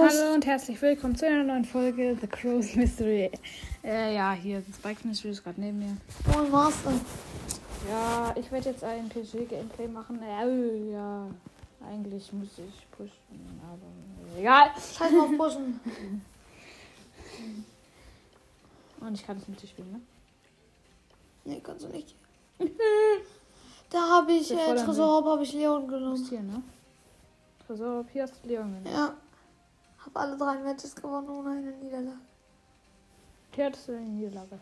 Hallo und herzlich willkommen zu einer neuen Folge The Crow's Mystery. Äh, ja, hier, das Spike Mystery ist gerade neben mir. Moin Master. Ja, ich werde jetzt ein PG-Gameplay machen. Äh, ja, eigentlich muss ich pushen, aber egal. Scheiß mal auf Pushen. Und ich kann es mit dir spielen, ne? Nee, kannst du nicht. Da habe ich, äh, fordern Tresor habe ich Leon genommen. hier, ne? Tresor, hier hast du Leon genommen. Ja. Hab alle drei Matches gewonnen ohne eine Niederlage. Hier hattest du eine Niederlage.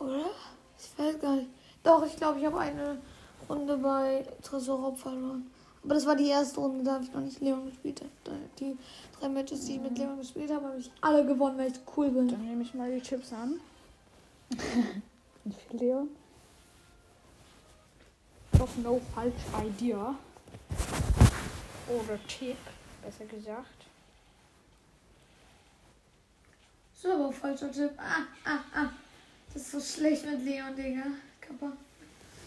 Oder? Ich weiß gar nicht. Doch, ich glaube, ich habe eine Runde bei Tresor verloren. Aber das war die erste Runde, da habe ich noch nicht Leon gespielt. Die drei Matches, die ich mit Leon gespielt habe, habe ich alle gewonnen, weil ich cool bin. Dann nehme ich mal die Chips an. Und für Leon. Doch no falsch Idea. Oder Tipp, besser gesagt. So, falscher Tipp. Ah, ah, ah. Das ist so schlecht mit Leon, Digga. Kappa.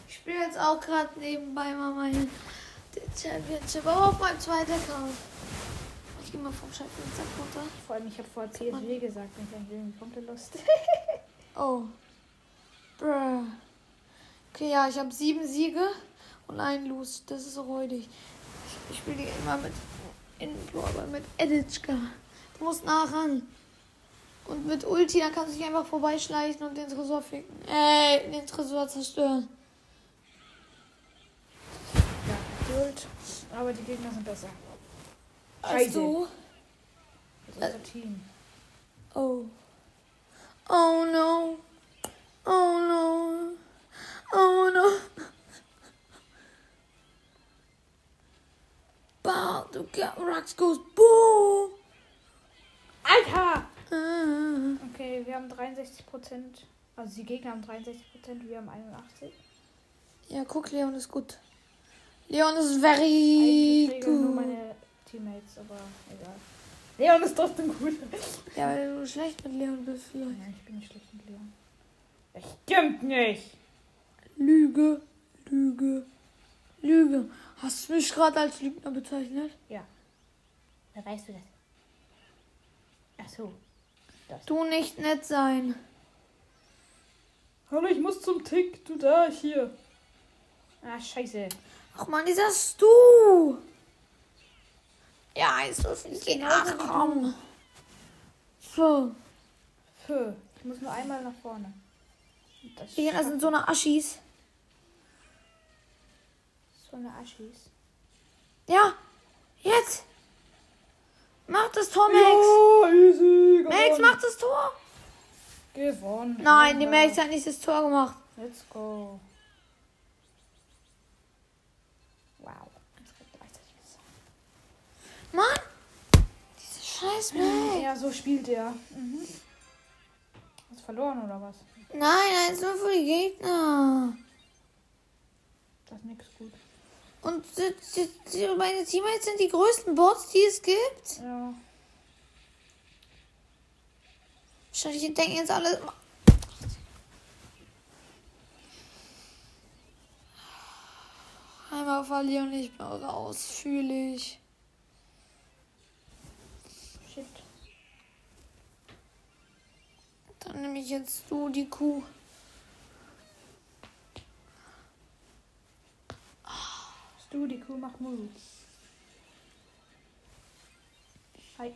Ich spiele jetzt auch gerade nebenbei mal meine Championship, aber auf meinem zweiten Account. Ich gehe mal vom Championship runter. Vor allem, ich habe vor CSW gesagt, wenn ich an irgendwie kommt, Lust. Oh. Bruh. Okay, ja, ich habe sieben Siege und einen Lose. Das ist räudig. Ich, spiele immer mit in mit Editschka. Du musst nah ran. Und mit Ulti, dann kannst du dich einfach vorbeischleichen und den Tresor ficken. Äh, den Tresor zerstören. Ja, Geduld. Aber die Gegner sind besser. Als du? Das ist unser Team. Oh. Oh no. Oh no. Oh no. Bow, du rocks goes boom. Alter! Ah. Okay, wir haben 63 Prozent. Also die Gegner haben 63 Prozent, wir haben 81. Ja, guck, Leon ist gut. Leon ist Eigentlich very regeln nur good. meine Teammates, aber egal. Leon ist trotzdem gut. Ja, weil du schlecht mit Leon bist vielleicht. Ja, ich bin nicht schlecht mit Leon. Das stimmt nicht. Lüge, Lüge, Lüge. Hast du mich gerade als Lügner bezeichnet? Wer weißt du das? Ach so. Du nicht nett sein. Hallo, ich muss zum Tick. Du da, hier. Ah, scheiße. Ach man, dieser Stu. Ja, ich den Genauso wie nachkommen. So. Fö. Ich muss nur einmal nach vorne. Das Die das sind so eine Aschis. So eine Aschis. Ja, jetzt. Mach das Tor, Max. Ja, easy. Max, mach das Tor. Gewonnen. Nein, die. Max hat nicht das Tor gemacht. Let's go. Wow. Mann. Diese scheiß Max. Ja, so spielt er. Mhm. Hast du verloren oder was? Nein, eins nur für die Gegner. Das ist nix gut. Und meine Teammates sind die größten Bots, die es gibt. Ja. Wahrscheinlich denken jetzt alle. Einmal verlieren, ich bin raus. Fühle ich. Shit. Dann nehme ich jetzt du die Kuh. Stu, die Kuh macht Moves. Hi.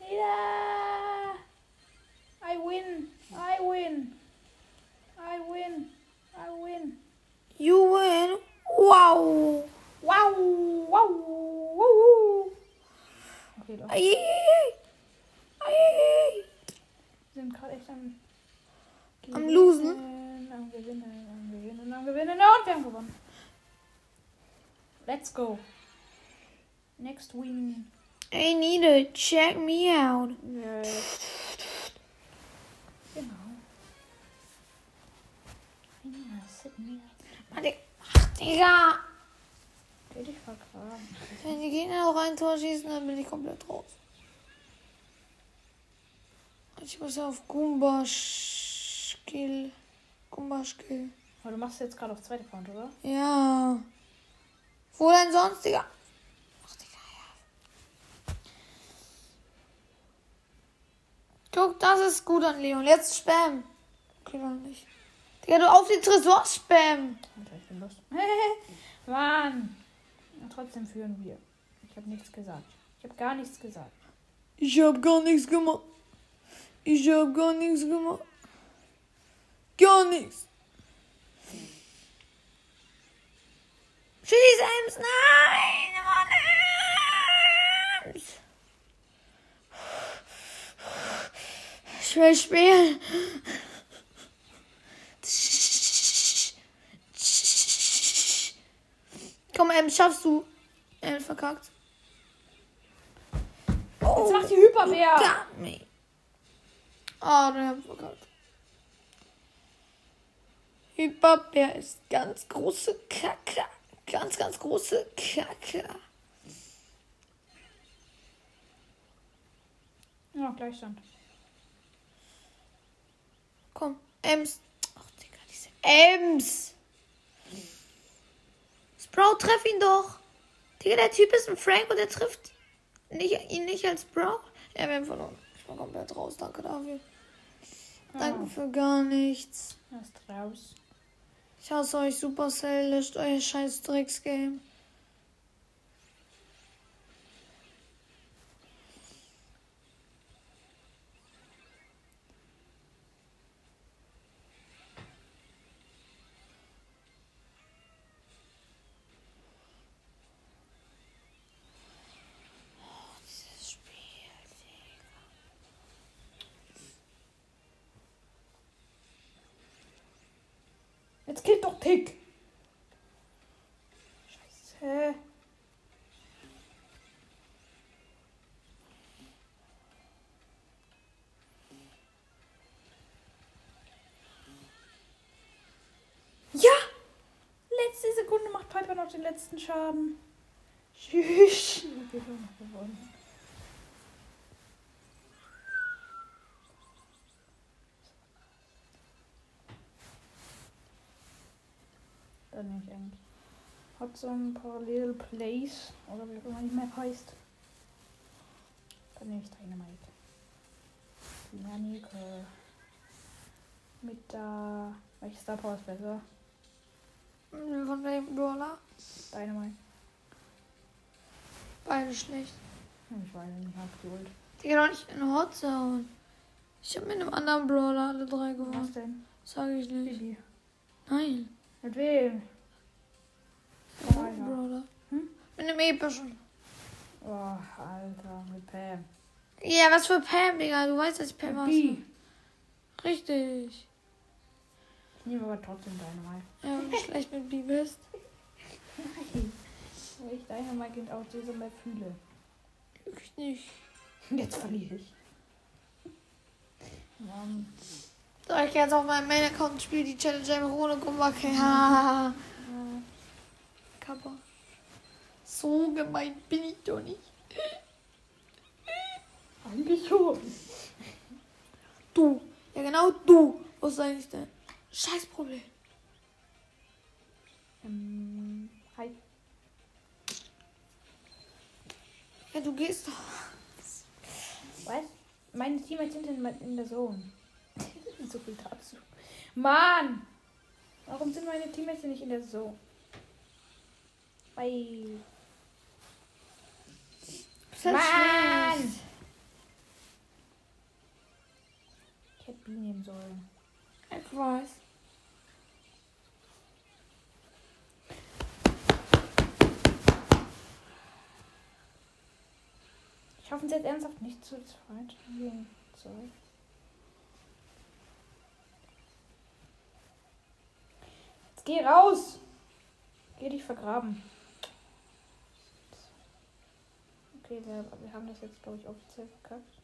Ja! I win! I win! I win! I win! You win. Wow. Wow! Wow! Wow! Okay, doch ei, ei. Ei, ei, ei. Wir sind gerade echt am. Am Losen? Gewinnen, Am Gewinnen, am Gewinnen, am Gewinnen. Und wir haben gewonnen. Let's go. Next win. I need to check me out. Ja. Genau. Ja, Sydney. Warte. Ach, Digga. Geh dich vergraben. Wenn die Gegner noch ein Tor schießen, dann bin ich komplett raus. Ich muss auf. Goomba Skill. Aber du machst jetzt gerade auf zweite Front, oder? Ja. Wo denn sonst, Digga? Ach, Digga, ja. Guck, das ist gut an Leon. Jetzt Spam. Okay, noch nicht. Digga, du auf den Tresor spam. Alter, ich bin los. Mann. Und trotzdem führen wir. Ich habe nichts gesagt. Ich habe gar nichts gesagt. Ich hab gar nichts gemacht. Ich hab gar nichts gemacht. Gar nichts. Schieß Ems, nein, Mann, Ems. Ich will spielen. Komm, Ems, schaffst du. Ems verkackt. Jetzt macht die Hyperbär. Got me. Oh, der hat verkackt. Hyperbär ist ganz große Kacke. Ganz, ganz große Kacke. Ja, Gleichstand. Komm, Ems. Ach, Digga, diese Ems. Sprout, treff ihn doch. Digga, der Typ ist ein Frank und er trifft nicht, ihn nicht als Sprout. Ja, wir haben verloren. Ich war komplett raus. Danke dafür. Danke für gar nichts. Er ist raus. Ich hasse euch Supercell, löscht euer scheiß Drecksgame. Jetzt killt doch Tick. Scheiße. Ja! Letzte Sekunde macht Piper noch den letzten Schaden. Tschüss. Wir haben noch gewonnen. Dann nehme ich eigentlich. Hat so ein Parallel Place oder wie auch immer die Map heißt. Dann nehme ich Dynamite. Dynamik. Mit da. Welches Star Power ist besser? Von welchem Brawler? Dynamite. Beide schlecht. Hm, Ich weiß nicht, hab geholt. Digga, doch nicht in Hot Zone. Ich hab mit einem anderen Brawler alle drei Was gewonnen. denn? Sag ich nicht. Bibi. Nein. Mit wem? Mit Oh, ja. Brawler. Hm? Mit einem epischen. Oh, Alter, mit Pam. Ja, was für Pam, Digga. Du weißt, dass ich Pam. Bi. Richtig. Ich nehme aber trotzdem Dynamite. Ja, wenn du schlecht mit B bist. Nein. Weil ich Dynamite auch diese Map fühle. Ich nicht. Jetzt verliere ich. Mann. So, ich gehe jetzt auf meinen Main-Account und spiele die Challenge einfach ohne Gumbacke. Ha. Kappa. So gemein bin ich doch nicht. Eigentlich schon. Du. Ja, genau du. Was ist eigentlich dein Scheißproblem? Ähm, hi. Ja, du gehst doch. Was? Meine Teammates sind in, in der Zone. so viel dazu. Mann! Warum sind meine Teammates nicht in der Zone? Halt Mann! Ich hätte B nehmen sollen. Ich weiß. Ich hoffe jetzt ernsthaft nicht zu zweit. Sorry. Jetzt geh raus! Geh dich vergraben. Okay, wir, haben das jetzt, glaube ich, offiziell verkackt.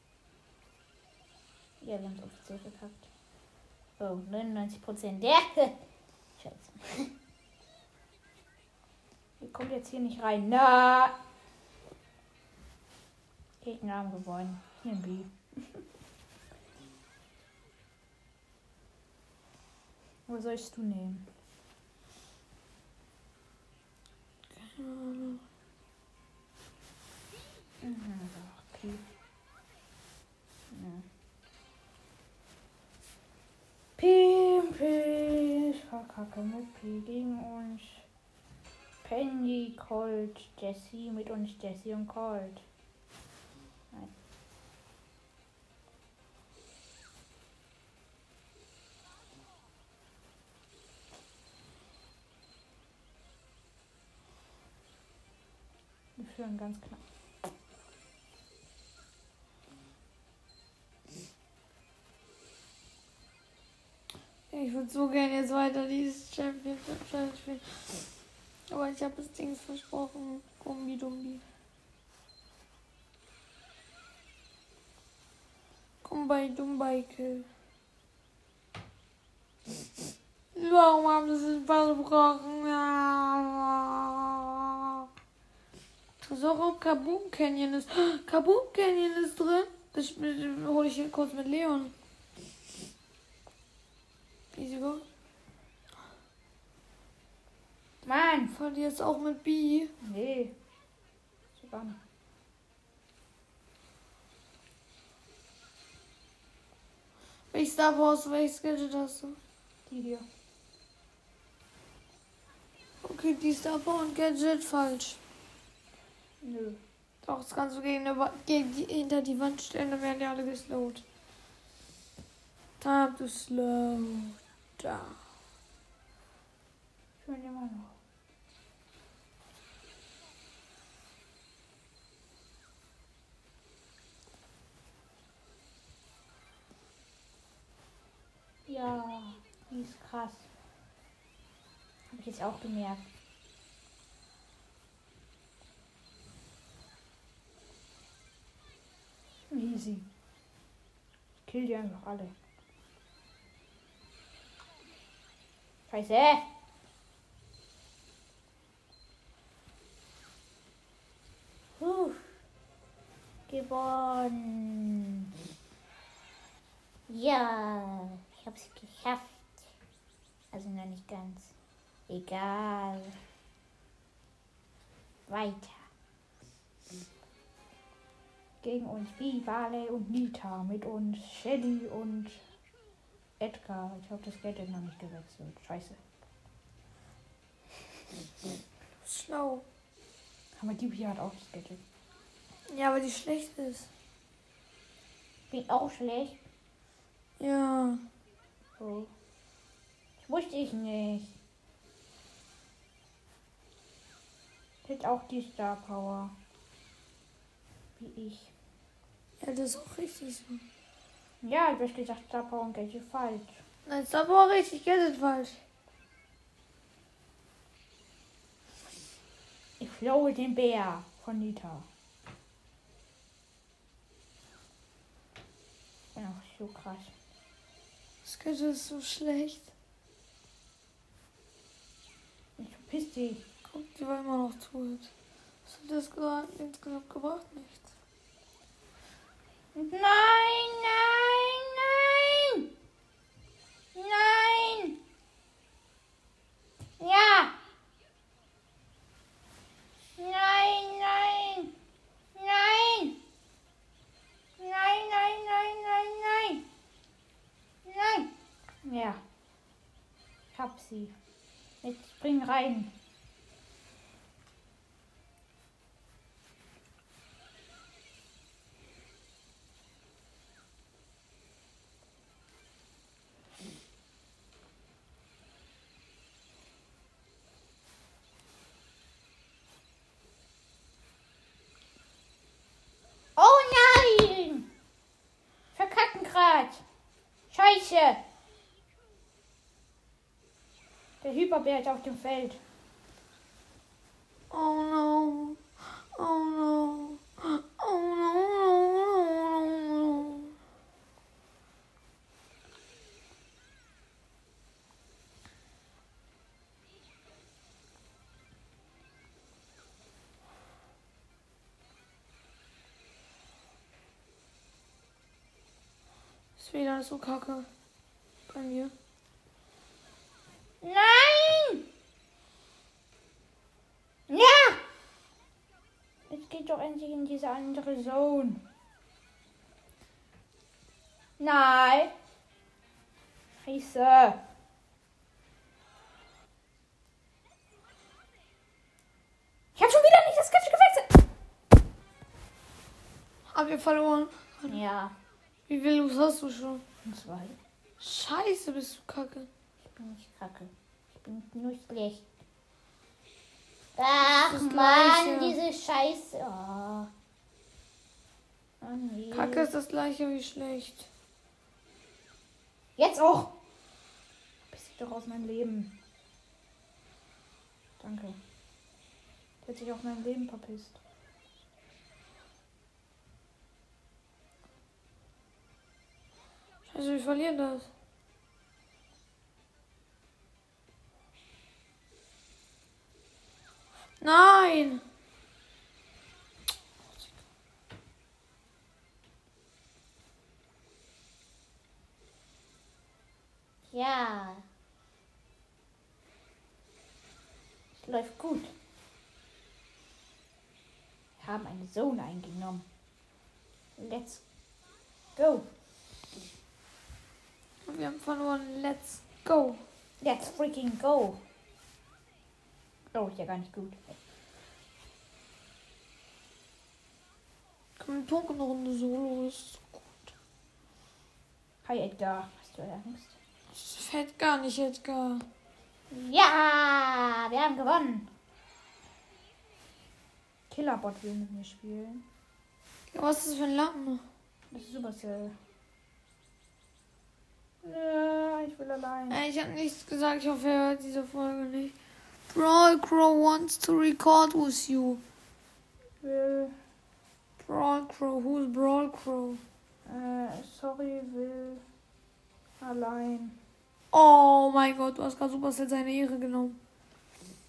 Ja, wir haben es offiziell verkackt. Oh, 99 Prozent. Ja! Scheiße. Ihr kommt jetzt hier nicht rein. Na! Gegner haben gewonnen. Ich nehme B. Was sollst du nehmen? Ja. Mhm, okay. Ich verkacke mit P gegen uns. Penny, Colt, Jessie, mit uns Jessie und Colt. Nein. Wir führen ganz knapp. Ich würde so gerne jetzt weiter dieses Championship Challenge spielen. Aber ich habe das Ding versprochen. Gumbi Dumbi. Gumbai Dumbai Kill. Warum haben sie es versprochen? Auch auf Kaboom Canyon ist. Kaboom Canyon ist drin. Das hole ich hier kurz mit Leon. Easy go. Mann! Verlierst auch mit B. Nee. So gar nicht. Welches Star Wars, welches Gadget hast du? Die hier. Okay, die Star Power und Gadget falsch. Nö. Doch, das kannst du gegen, eine gegen die, hinter die Wand stellen, dann werden die alle geslowt. Time to slow down. Schön immer noch. Ja, die ist krass. Habe ich jetzt auch gemerkt. Easy. Kill die einfach alle. Scheiße! Puh. Gewonnen. Ja, ich hab's geschafft. Also noch nicht ganz. Egal. Weiter. Gegen uns Bi, Barley und Nita. Mit uns Shelly und Edgar. Ich habe das Geld noch nicht gewechselt. Scheiße. Schlau. Aber die Bi hat auch das Geld. Ja, aber die schlecht ist. Bin auch schlecht. Ja. Oh. Das wusste ich nicht. Hat auch die Star Power. Wie ich. Ja, das ist auch richtig so. Ja, du hast gesagt Star Power und Gadget falsch. Nein, Star Power richtig, Gadget falsch. Ich flowe den Bär von Nita. Bin auch so krass. Das Gadget ist so schlecht. Ich verpiss dich. Guck, die war immer noch tot. Was hat das gerade insgesamt gebracht? Nichts. Nein, nein, nein! Nein! Ja! Nein, nein! Nein! Nein, nein, nein, nein, nein! Nein! Ja. Ich hab sie. Jetzt spring rein. Oh nein! Verkacken grad. Scheiße. Ist auf dem Feld. Oh no. Oh no. Oh no, no, no, no. Ist wieder so kacke. Bei mir. Nein! Ja! Doch endlich in diese andere Zone. Nein. Scheiße. Ich hab schon wieder nicht das Gadget gewechselt. Hab ihr verloren. Ja. Wie viel Los hast du schon? Zwei. Scheiße, bist du kacke. Ich bin nicht kacke. Ich bin nur schlecht. Ach Gleiche. diese Scheiße. Oh. Oh nee. Kacke ist das gleiche wie schlecht. Jetzt auch. Bist dich doch aus meinem Leben. Danke. Der hat sich aus meinem Leben verpisst. Scheiße, wir verlieren das. Nein! Ja. Es läuft gut. Wir haben eine Zone eingenommen. Let's go. Wir haben verloren. Let's go. Let's freaking go. Oh, ist ja gar nicht gut. Komm, wir tunken eine Runde Solo. Ist gut. Hi Edgar, hast du Angst? Das fällt gar nicht, Edgar. Ja, wir haben gewonnen. Killerbot will mit mir spielen. Ja, was ist das für ein Lappen? Das ist Supercell. Ja, ich will allein. Ich habe nichts gesagt. Ich hoffe, er hört diese Folge nicht. Brawl Crow wants to record with you. Will, Brawl Crow, who's Brawl Crow? äh, sorry, will allein. Oh mein Gott, du hast gerade Supercell seine Ehre genommen.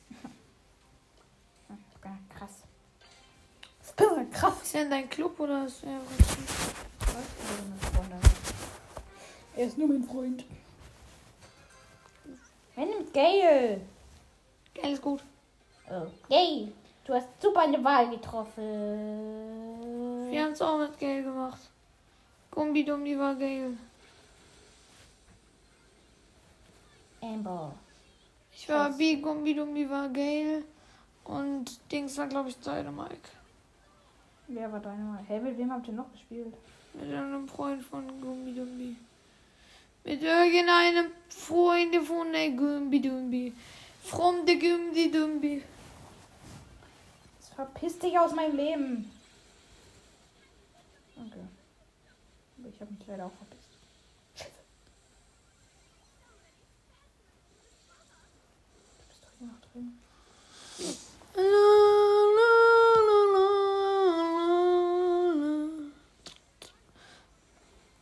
Krass. Krass. Ist er in dein Club oder ist er Er ist nur mein Freund. Wer nimmt Gail? Ist gut. Oh. Gail, du hast super eine Wahl getroffen. Wir haben es auch mit Gail gemacht. Gumbi Dumbi war Gail. Amber. Ich war Krass. B, Gumbi Dumbi war Gail. Und Dings war, glaube ich, Dynamike. Wer war deine Wahl? Hä, mit wem habt ihr noch gespielt? Mit einem Freund von Gumbi Dumbi. Mit irgendeinem Freund von der Gumbi Dumbi. From the Dumbi. Jetzt verpiss dich aus meinem Leben. Okay. Aber ich habe mich leider auch verpisst. Scheiße. Du bist doch hier noch drin.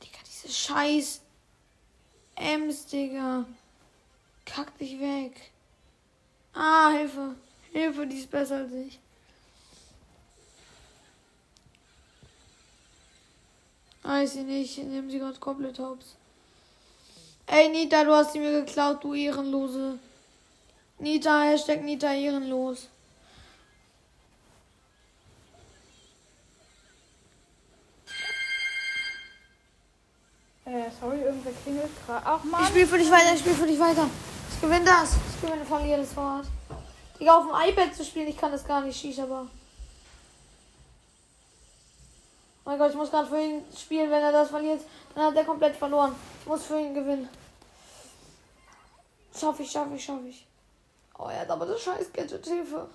Digga, diese scheiß Ems, Digga. Kack dich weg. Ah, Hilfe. Hilfe, die ist besser als ich. Weiß ich nicht, ich nehme sie gerade komplett hops. Ey, Nita, du hast sie mir geklaut, du Ehrenlose. Nita, Hashtag Nita ehrenlos. Äh, sorry, irgendwer klingelt gerade. Ach Ich man. spiele für dich weiter, ich spiele für dich weiter. Ich gewinne das. Ich gewinne, verliere das Wort. Digga, auf dem iPad zu spielen, ich kann das gar nicht, schieß aber. Oh mein Gott, ich muss gerade für ihn spielen, wenn er das verliert, dann hat er komplett verloren. Ich muss für ihn gewinnen. Schaff ich, schaff ich, schaff ich. Oh, er hat aber das scheiß Gadget. Hilfe.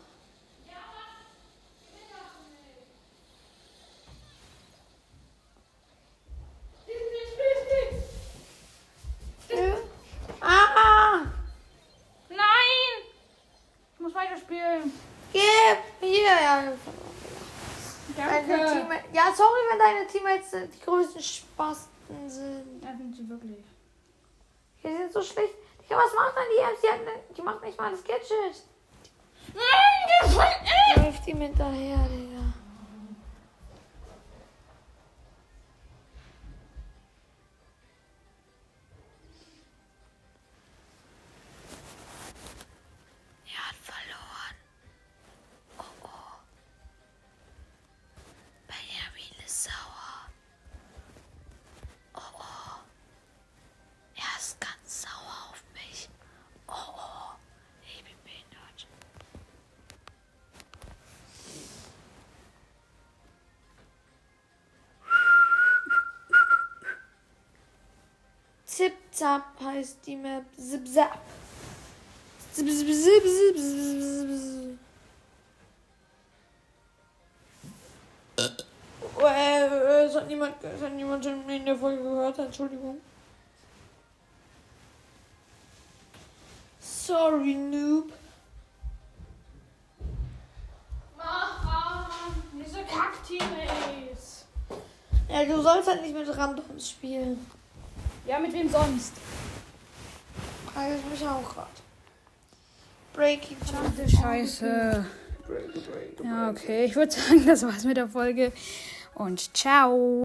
Ah! Nein! Ich muss weiterspielen. Gib! Hier, ja. Deine Teammate- ja, sorry, wenn deine Teammates äh, die größten Spasten sind. Ja, sind sie wirklich. Die sind so schlecht. Digga, was macht denn die? Die, hat- die macht nicht mal das Gadget. Nein, ist Läuft ihm hinterher, Digga. Heißt die Map. Zip Zap. Zip Zip Zip Zip Zip Zip. Oh, äh, es hat niemand, es hat niemand schon in der Folge gehört, Entschuldigung. Sorry, Noob. Mann, diese Kack-Teammates. Ja, du sollst halt nicht mit Randoms spielen. Ja, mit wem sonst? Frage ich mich auch gerade. Breaky Verdammte Scheiße. Break, break, Ja, okay. Ich würde sagen, das war's mit der Folge. Und ciao.